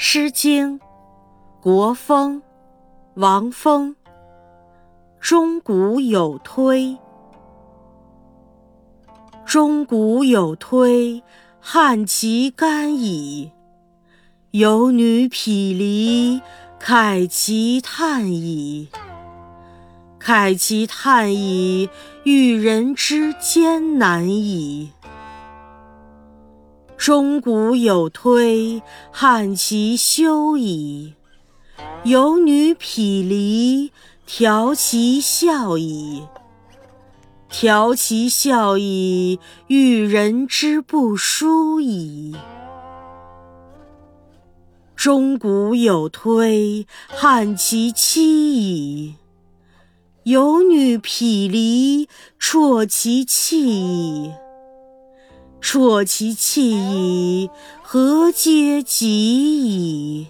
诗经·国风·王风。钟鼓有推，钟鼓有推，汉其干矣。有女匹离，慨其叹矣。慨其叹矣，遇人之艰难矣。钟鼓有推，汉其休矣。有女匹离，调其笑矣。调其笑矣，遇人之不淑矣。钟鼓有推，汉其妻矣。有女匹离，啜其气矣。啜其气矣，何嗟及矣！